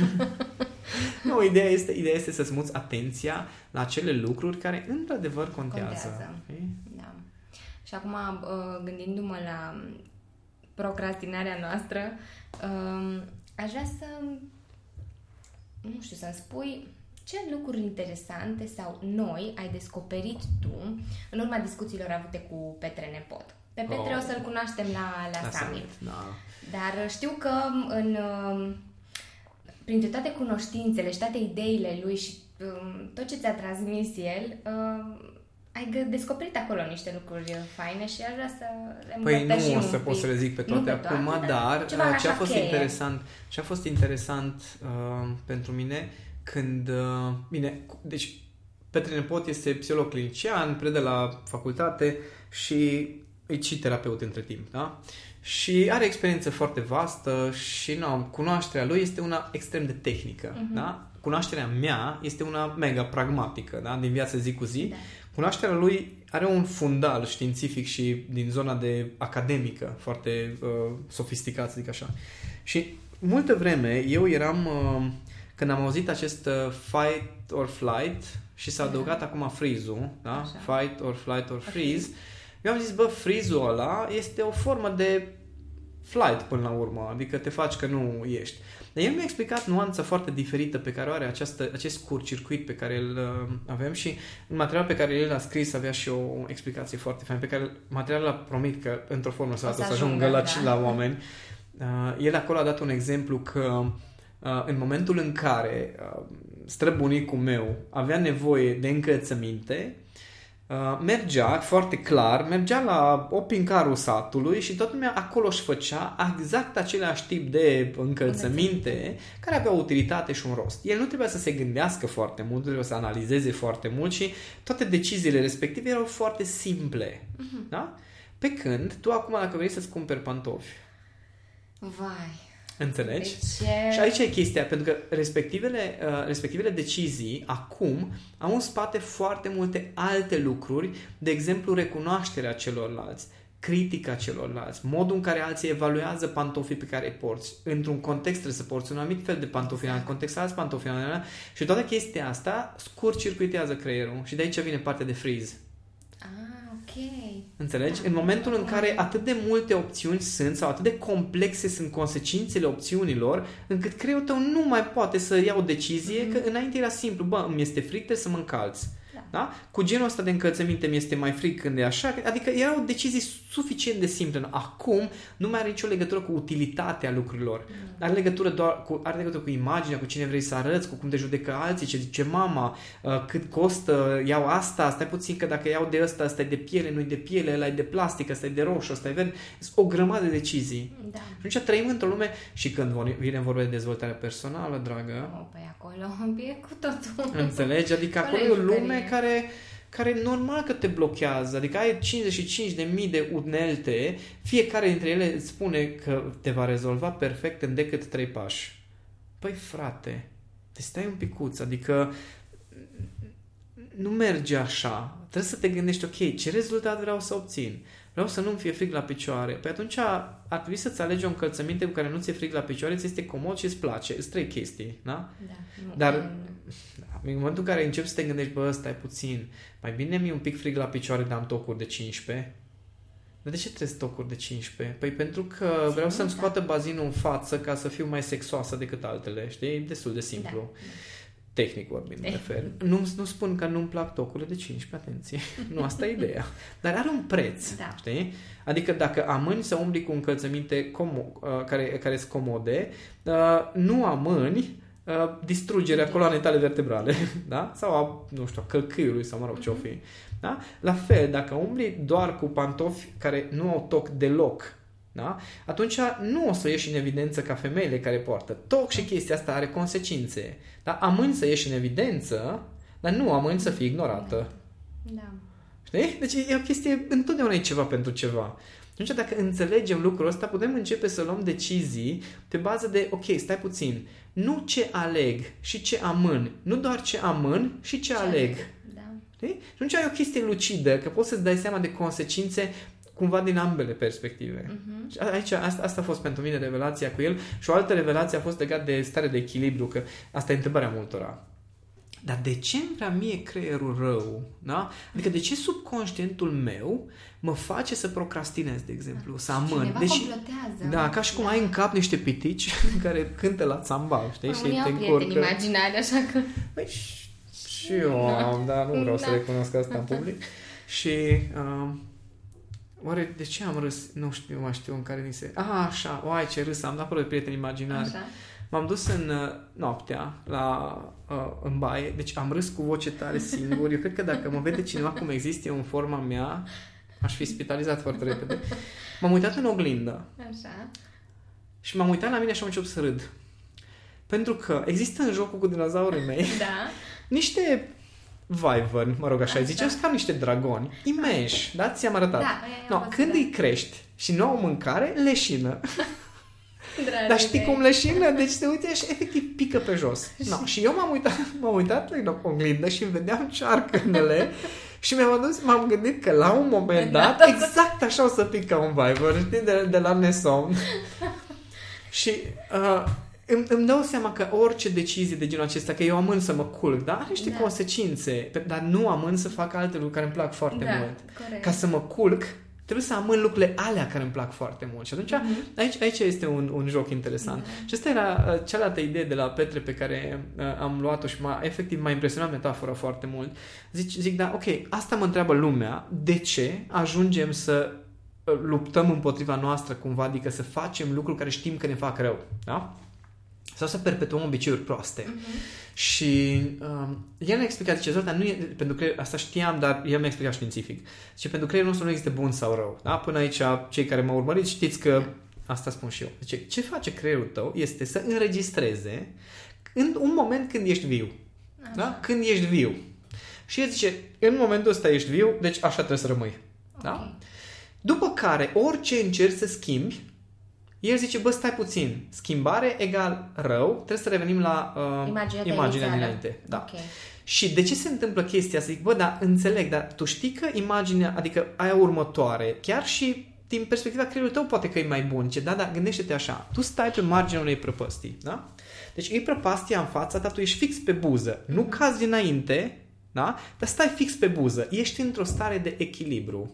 nu, ideea este, ideea este să-ți muți atenția la acele lucruri care într-adevăr contează. Contează. Știi? Da. Și acum, uh, gândindu-mă la procrastinarea noastră, um, aș vrea să, nu știu, să-mi spui ce lucruri interesante sau noi ai descoperit tu în urma discuțiilor avute cu Petre Nepot. Pe Petre Oh. o să-l cunoaștem la, la, La summit. summit, Da. Dar știu că în uh, printre toate cunoștințele și toate ideile lui și um, tot ce ți-a transmis el, um, ai descoperit acolo niște lucruri faine și aș vrea să le Păi nu o să pot să le zic pe toate, pe toate acum, dar, dar ce a fost cheie. interesant, ce a fost interesant uh, pentru mine când, uh, bine, deci Petre Nepot este psiholog clinician, predă la facultate și e și terapeut între timp, da? Și are experiență foarte vastă și nu, cunoașterea lui este una extrem de tehnică, uh-huh. da? Cunoașterea mea este una mega pragmatică, da? Din viața zi cu zi. Da. Cunoașterea lui are un fundal științific și din zona de academică foarte uh, sofisticat, să zic așa. Și multă vreme eu eram, uh, când am auzit acest uh, fight or flight și s-a adăugat acum freeze-ul, da? Fight or flight or freeze, okay. eu am zis, bă, freeze-ul ăla este o formă de flight până la urmă, adică te faci că nu ești. Dar el mi-a explicat nuanța foarte diferită pe care o are această, acest scurt circuit pe care îl uh, avem și în materialul pe care el a scris avea și o explicație foarte faină, pe care materialul a promit că într-o formă sau alta o să ajungă la, da. la oameni. Uh, el acolo a dat un exemplu că uh, în momentul în care uh, străbunicul meu avea nevoie de încălțăminte, Uh, mergea foarte clar, mergea la opincarul satului și toată lumea acolo își făcea exact același tip de încălțăminte care avea o utilitate și un rost. El nu trebuia să se gândească foarte mult, trebuia să analizeze foarte mult și toate deciziile respective erau foarte simple. Uh-huh. Da? Pe când tu acum dacă vrei să-ți cumperi pantofi Vai Înțelegi? Deci... Și aici e chestia, pentru că respectivele, uh, respectivele decizii acum au în spate foarte multe alte lucruri, de exemplu recunoașterea celorlalți, critica celorlalți, modul în care alții evaluează pantofii pe care îi porți. Într-un context trebuie să porți un anumit fel de pantofi, în alt context alți pantofi, și toată chestia asta scurt circuitează creierul și de aici vine partea de freeze. Înțelegi? Da. În momentul în care atât de multe opțiuni sunt sau atât de complexe sunt consecințele opțiunilor, încât creierul tău nu mai poate să ia o decizie, mm-hmm. că înainte era simplu, bă, îmi este fric, trebuie să mă încalți. Da? Cu genul ăsta de încălțăminte mi este mai fric când e așa. Adică erau decizii suficient de simple. Acum nu mai are nicio legătură cu utilitatea lucrurilor. Mm. Are legătură doar cu, are legătură cu imaginea, cu cine vrei să arăți, cu cum te judecă alții, ce zice mama, uh, cât costă, iau asta, stai puțin că dacă iau de ăsta, ăsta e de piele, nu e de piele, ăla e de plastic, ăsta e de roșu, ăsta e verde. Sunt o grămadă de decizii. Da. Și atunci trăim într-o lume și când vine vorba de dezvoltare personală, dragă. Oh, păi acolo e cu totul. Înțelegi? Adică acolo e o lume care care normal că te blochează. Adică ai 55.000 de unelte, fiecare dintre ele îți spune că te va rezolva perfect în decât 3 pași. Păi frate, te stai un picuț, adică nu merge așa. Trebuie să te gândești, ok, ce rezultat vreau să obțin? Vreau să nu-mi fie frig la picioare. Păi atunci ar trebui să-ți alegi o încălțăminte cu care nu ți-e frig la picioare, ți este comod și îți place. Sunt trei chestii, da? Da. Dar da, în momentul în care începi să te gândești, bă, stai puțin, mai bine mi-e un pic frig la picioare, dar am tocuri de 15. Dar de ce trebuie tocuri de 15? Păi pentru că vreau să-mi scoată bazinul în față ca să fiu mai sexoasă decât altele, știi? E destul de simplu. Da tehnic vorbind, me refer. Nu, nu spun că nu-mi plac tocurile de 15, atenție. Nu, asta e ideea. Dar are un preț, da. știi? Adică dacă amâni să umbli cu încălțăminte como- uh, care, care sunt comode, uh, nu amâni uh, distrugerea coloanei tale vertebrale, da? Sau a, nu știu, a călcâiului sau mă rog ce-o fi. Da? La fel, dacă umbli doar cu pantofi care nu au toc deloc, da? atunci nu o să ieși în evidență ca femeile care poartă. Toc și chestia asta are consecințe. Da? Amâni să ieși în evidență, dar nu amâni să fii ignorată. Da. Știi? Deci e o chestie, întotdeauna e ceva pentru ceva. Atunci dacă înțelegem lucrul ăsta, putem începe să luăm decizii pe bază de, ok, stai puțin, nu ce aleg și ce amân, nu doar ce amân și ce, ce aleg. Da. Știi? Și atunci ai o chestie lucidă, că poți să-ți dai seama de consecințe cumva din ambele perspective. Uh-huh. Și aici, asta, asta a fost pentru mine revelația cu el și o altă revelație a fost legat de stare de echilibru, că asta e întrebarea multora. Dar de ce îmi vrea mie creierul rău? Da? Adică de ce subconștientul meu mă face să procrastinez, de exemplu, să amân? Cineva deci, complotează. Da, ca și cum da. ai în cap niște pitici care cântă la țambal, știi? și te încurcă. imaginari, așa că... Păi, și eu am, dar nu vreau da. să recunosc asta în public. Și uh, Oare de ce am râs? Nu știu, mai știu în care ni se... Ah, așa, oai ce râs am, dat de prieteni imaginari. Așa. M-am dus în uh, noaptea la, uh, în baie, deci am râs cu voce tare singur. Eu cred că dacă mă vede cineva cum există în forma mea, aș fi spitalizat foarte repede. M-am uitat în oglindă. Așa. Și m-am uitat la mine și am început să râd. Pentru că există în jocul cu dinozaurii mei Da. niște Wyvern, mă rog așa, Așa. zice, sunt ca niște dragoni, imensi, da? Ți-am arătat. Da, aia no, am văzut, când da. îi crești și nu au mâncare, leșină. Dragă Dar știi de- cum leșină? Deci se uite și efectiv pică pe jos. No, și eu m-am uitat, m-am uitat în oglindă și vedeam cearcănele și mi-am adus, m-am gândit că la un moment dat, exact așa o să pică un Viber, știi, de, de la Nesomn. și uh, îmi, îmi dau seama că orice decizie de genul acesta, că eu amân să mă culc, da? Are niște Da. consecințe, pe- dar nu amân să fac alte lucruri care îmi plac foarte da, mult. corect. Ca să mă culc, trebuie să amân lucrurile alea care îmi plac foarte mult. Și atunci, Mhm. aici, aici este un, un joc interesant. Da. Și asta era uh, cealaltă idee de la Petre pe care uh, am luat-o și m-a, efectiv m-a impresionat metafora foarte mult. Zic, zic, da, ok, asta mă întreabă lumea, de ce ajungem să uh, luptăm împotriva noastră cumva, adică să facem lucruri care știm că ne fac rău, da? Sau să perpetuăm obiceiuri proaste. Mhm. Și um, el ne-a explicat, zice, Zoltan, nu e, pentru că asta știam, dar el mi-a explicat științific. Zice, pentru creierul nostru nu există bun sau rău. Da? Până aici, cei care mă urmăriți, știți că asta spun și eu. Zice, ce face creierul tău este să înregistreze în un moment când ești viu. Da? Când ești viu. Și el zice, în momentul ăsta ești viu, deci așa trebuie să rămâi. Da? Ok. După care, orice încerci să schimbi, el zice, bă, stai puțin, schimbare egal rău, trebuie să revenim la uh, Imaginea ta imaginea inițială. dinainte. Da. Ok. Și de ce se întâmplă chestia asta? Zic, bă, da, înțeleg, dar tu știi că imaginea, adică aia următoare, chiar și din perspectiva creierului tău poate că e mai bun. Ce, da, da, gândește-te așa. Tu stai pe marginea unei prăpăstii, da? Deci e prăpastia în fața ta, tu ești fix pe buză. Nu cazi dinainte, da? Dar stai fix pe buză. Ești într-o stare de echilibru.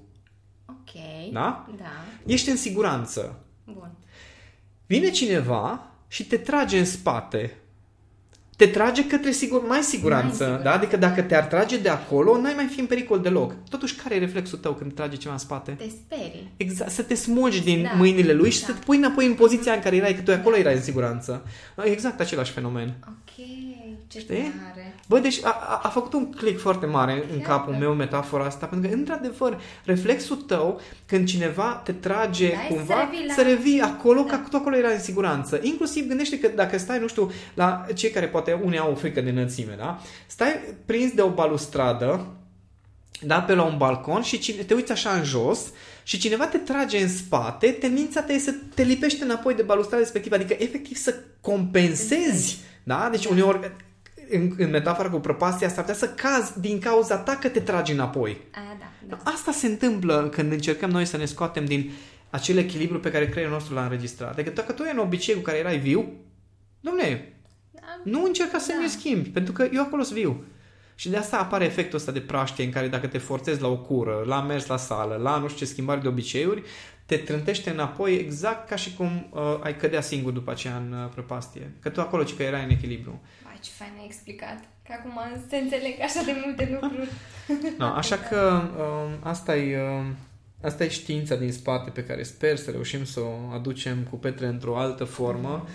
Ok. Da? Da. Ești în siguranță. Bun. Vine cineva și te trage în spate. Te trage către sigur, mai siguranță. Mai siguranță. Da? Adică dacă te-ar trage de acolo, n-ai mai fi în pericol deloc. Totuși, care e reflexul tău când trage ceva în spate? Te sperii. Exact, să te smulgi din Da. mâinile lui și Da. să te pui înapoi în poziția în care erai, că tu acolo erai în siguranță. Exact același fenomen. Ok. Ce Știi? tare. Bă, deci a, a, a făcut un click foarte mare în Chiar, capul da. meu metafora asta, pentru că, într-adevăr, reflexul tău, când cineva te trage Da, e să cumva, revii la- să revii acolo, Da. ca tu acolo erai în siguranță. Inclusiv gândește că dacă stai, nu știu, la cei care poate unii au o frică de înălțime, da? Stai prins de o balustradă, da, pe la un balcon și cine, te uiți așa în jos și cineva te trage în spate, tendința ta e să te lipești înapoi de balustrada respectivă, adică efectiv să compensezi, da? Deci Da. uneori în, în metafora cu prăpastia s-ar putea să cazi din cauza ta că te tragi înapoi. Aia da, da. Asta se întâmplă când încercăm noi să ne scoatem din acel echilibru pe care creierul nostru l-a înregistrat. Adică dacă tu ai un obicei cu care erai viu, domne, Da. Nu încerca să Da. mi schimbi, pentru că eu acolo sunt viu. Și de asta apare efectul ăsta de praștie în care dacă te forțezi la o cură, la mers la sală, la nu știu ce schimbare de obiceiuri, te trântește înapoi exact ca și cum uh, ai cădea singur după aceea în uh, prăpastie. Că tu acolo ci că erai în echilibru. Vai, ce fain ai explicat. Că acum se înțeleg așa de multe lucruri. No, așa că um, asta e um, asta e știința din spate pe care sper să reușim să o aducem cu Petre într-o altă formă.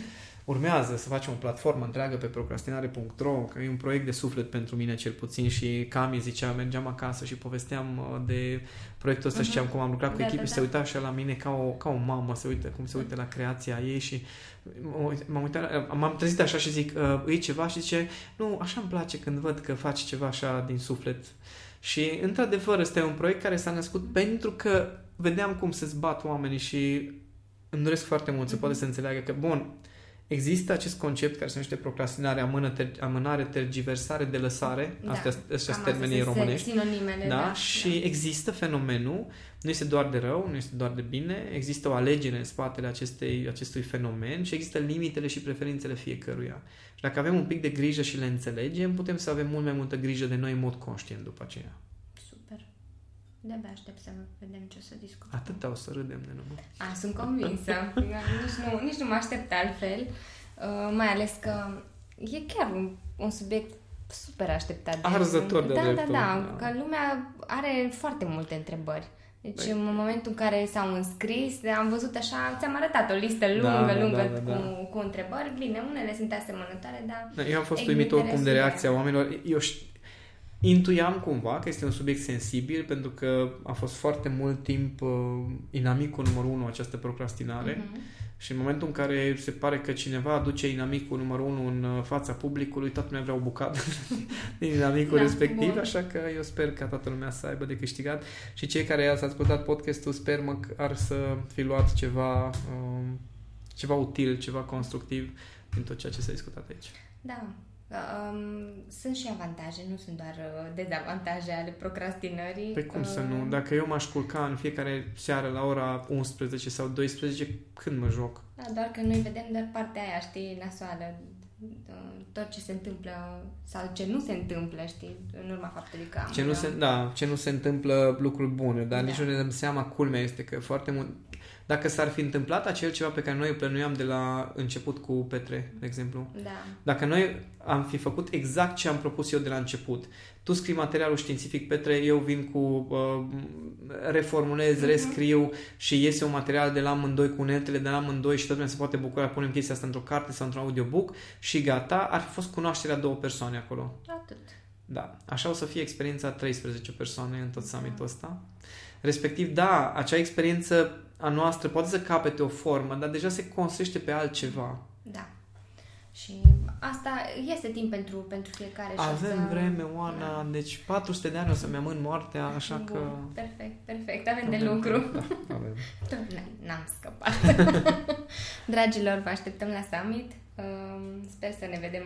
Urmează să facem o platformă întreagă pe procrastinare.ro, că e un proiect de suflet pentru mine cel puțin și Cami zicea, mergeam acasă și povesteam uh, de proiectul ăsta și Mhm. știam cum am lucrat cu Da, echipe da, și da. se uita așa la mine ca o, ca o mamă, se uită cum se uită la creația ei și m- uit- m-am uitat, m-am trezit așa și zic, uh, e ceva și zice, nu, așa îmi place când văd că faci ceva așa din suflet. Și într-adevăr ăsta e un proiect care s-a născut pentru că vedeam cum se zbat oamenii și îmi doresc foarte mult să Mhm. poată să înțeleagă că, bun, există acest concept care se numește procrastinare, amână, ter- amânare, tergiversare, de lăsare, Da, astea astea sunt Cam termenii astea sunt românești. Sinonimele, Da? da. Și există fenomenul, nu este doar de rău, nu este doar de bine, există o alegere în spatele acestei, acestui fenomen și există limitele și preferințele fiecăruia. Și dacă avem un pic de grijă și le înțelegem, putem să avem mult mai multă grijă de noi în mod conștient după aceea. Super. De-abia aștept să vedem ce o să discutăm. Atâta o să râdem de numai. A, sunt convinsă. nici, nu, nici nu mă aștept altfel. Uh, mai ales că e chiar un, un subiect super așteptat. de- Arzător de da, da, dreptul, da, da. Că lumea are foarte multe întrebări Deci păi... în momentul în care s-au înscris, am văzut așa, ți-am arătat o listă lungă, da, da lungă da, da, da. Cu, cu întrebări. Bine, unele sunt asemănătoare, dar... Da, eu am fost uimit oricum de reacția oamenilor. Eu știu, Intuiam cumva că este un subiect sensibil pentru că a fost foarte mult timp uh, inamicul numărul unu această procrastinare uh-huh. și în momentul în care se pare că cineva aduce inamicul numărul unu în uh, fața publicului, toată lumea vrea o bucată din inamicul da, respectiv, bun. așa că eu sper ca toată lumea să aibă de câștigat și cei care ați ascultat podcastul sper măcar să fi luat ceva, uh, ceva util, ceva constructiv din tot ceea ce s-a discutat aici. Da, Um, sunt și avantaje, nu sunt doar uh, dezavantaje ale procrastinării. Păi cum uh, să nu? Dacă eu m-aș culca în fiecare seară la ora 11 sau 12, când mă joc? Da, doar că noi vedem doar partea aia, știi, nasoală, tot ce se întâmplă sau ce nu se întâmplă, știi, în urma faptului că am... Ce nu se, da, ce nu se întâmplă lucruri bune, dar da. nici nu ne dăm seama, culmea este că foarte mult dacă s-ar fi întâmplat acel ceva pe care noi îl plănuiam de la început cu Petre, de exemplu. Da. Dacă noi am fi făcut exact ce am propus eu de la început, tu scrii materialul științific, Petre, eu vin cu, uh, reformulez, uh-huh. rescriu și iese un material de la amândoi cu uneltele de la amândoi și toată lumea se poate bucura, punem chestia asta într-o carte sau într-un audiobook și gata, ar fi fost cunoașterea două persoane acolo. Atât. Da. Așa o să fie experiența 13 persoane în tot summitul ăsta. Respectiv, da, acea experiență a noastră poate să capete o formă, dar deja se construiește pe altceva. Da. Și asta este timp pentru, pentru fiecare. Avem să... vreme, Oana, da. deci 400 de ani o să-mi amân moartea, așa Bun, că... Perfect, perfect, avem, avem de lucru. Da, avem. N-am scăpat. Dragilor, vă așteptăm la summit. Sper să ne vedem,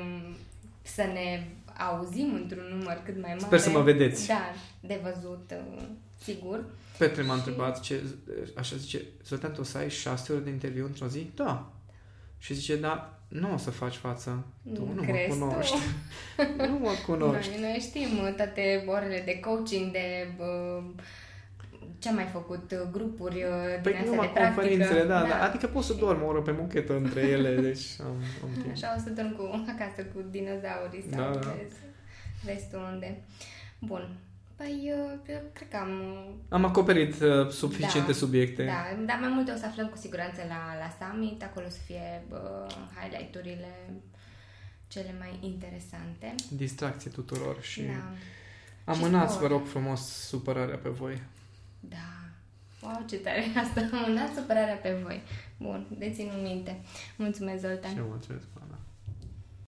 să ne auzim într-un număr cât mai mare. Sper să mă vedeți. Da, de văzut, sigur. Petre m-a întrebat, ce, așa zice, Zoltan, tu o să ai șase ore de interviu într-o zi? Da. Și zice, da, nu o să faci față. Tu nu, nu mă cunoști. nu mă cunoști. Noi, noi știm toate orele de coaching, de uh, ce am mai făcut, uh, grupuri uh, păi din astea de conferințele, da, da, da. Adică poți să dormi o oră pe mochetă între ele, deci am, am timp. Așa o să dorm cu, acasă cu dinozaurii sau da, da. restul unde. Bun. Păi, eu cred că am... Am acoperit uh, suficiente da, subiecte. Da, dar mai multe o să aflăm cu siguranță la, la summit. Acolo să fie uh, highlight-urile cele mai interesante. Distracție tuturor și... Da. Amânați, vă rog frumos, supărarea pe voi. Da. Wow, ce tare asta. Amânați supărarea pe voi. Bun, dețin minte. Mulțumesc, Zoltan. Și eu mulțumesc, Ana.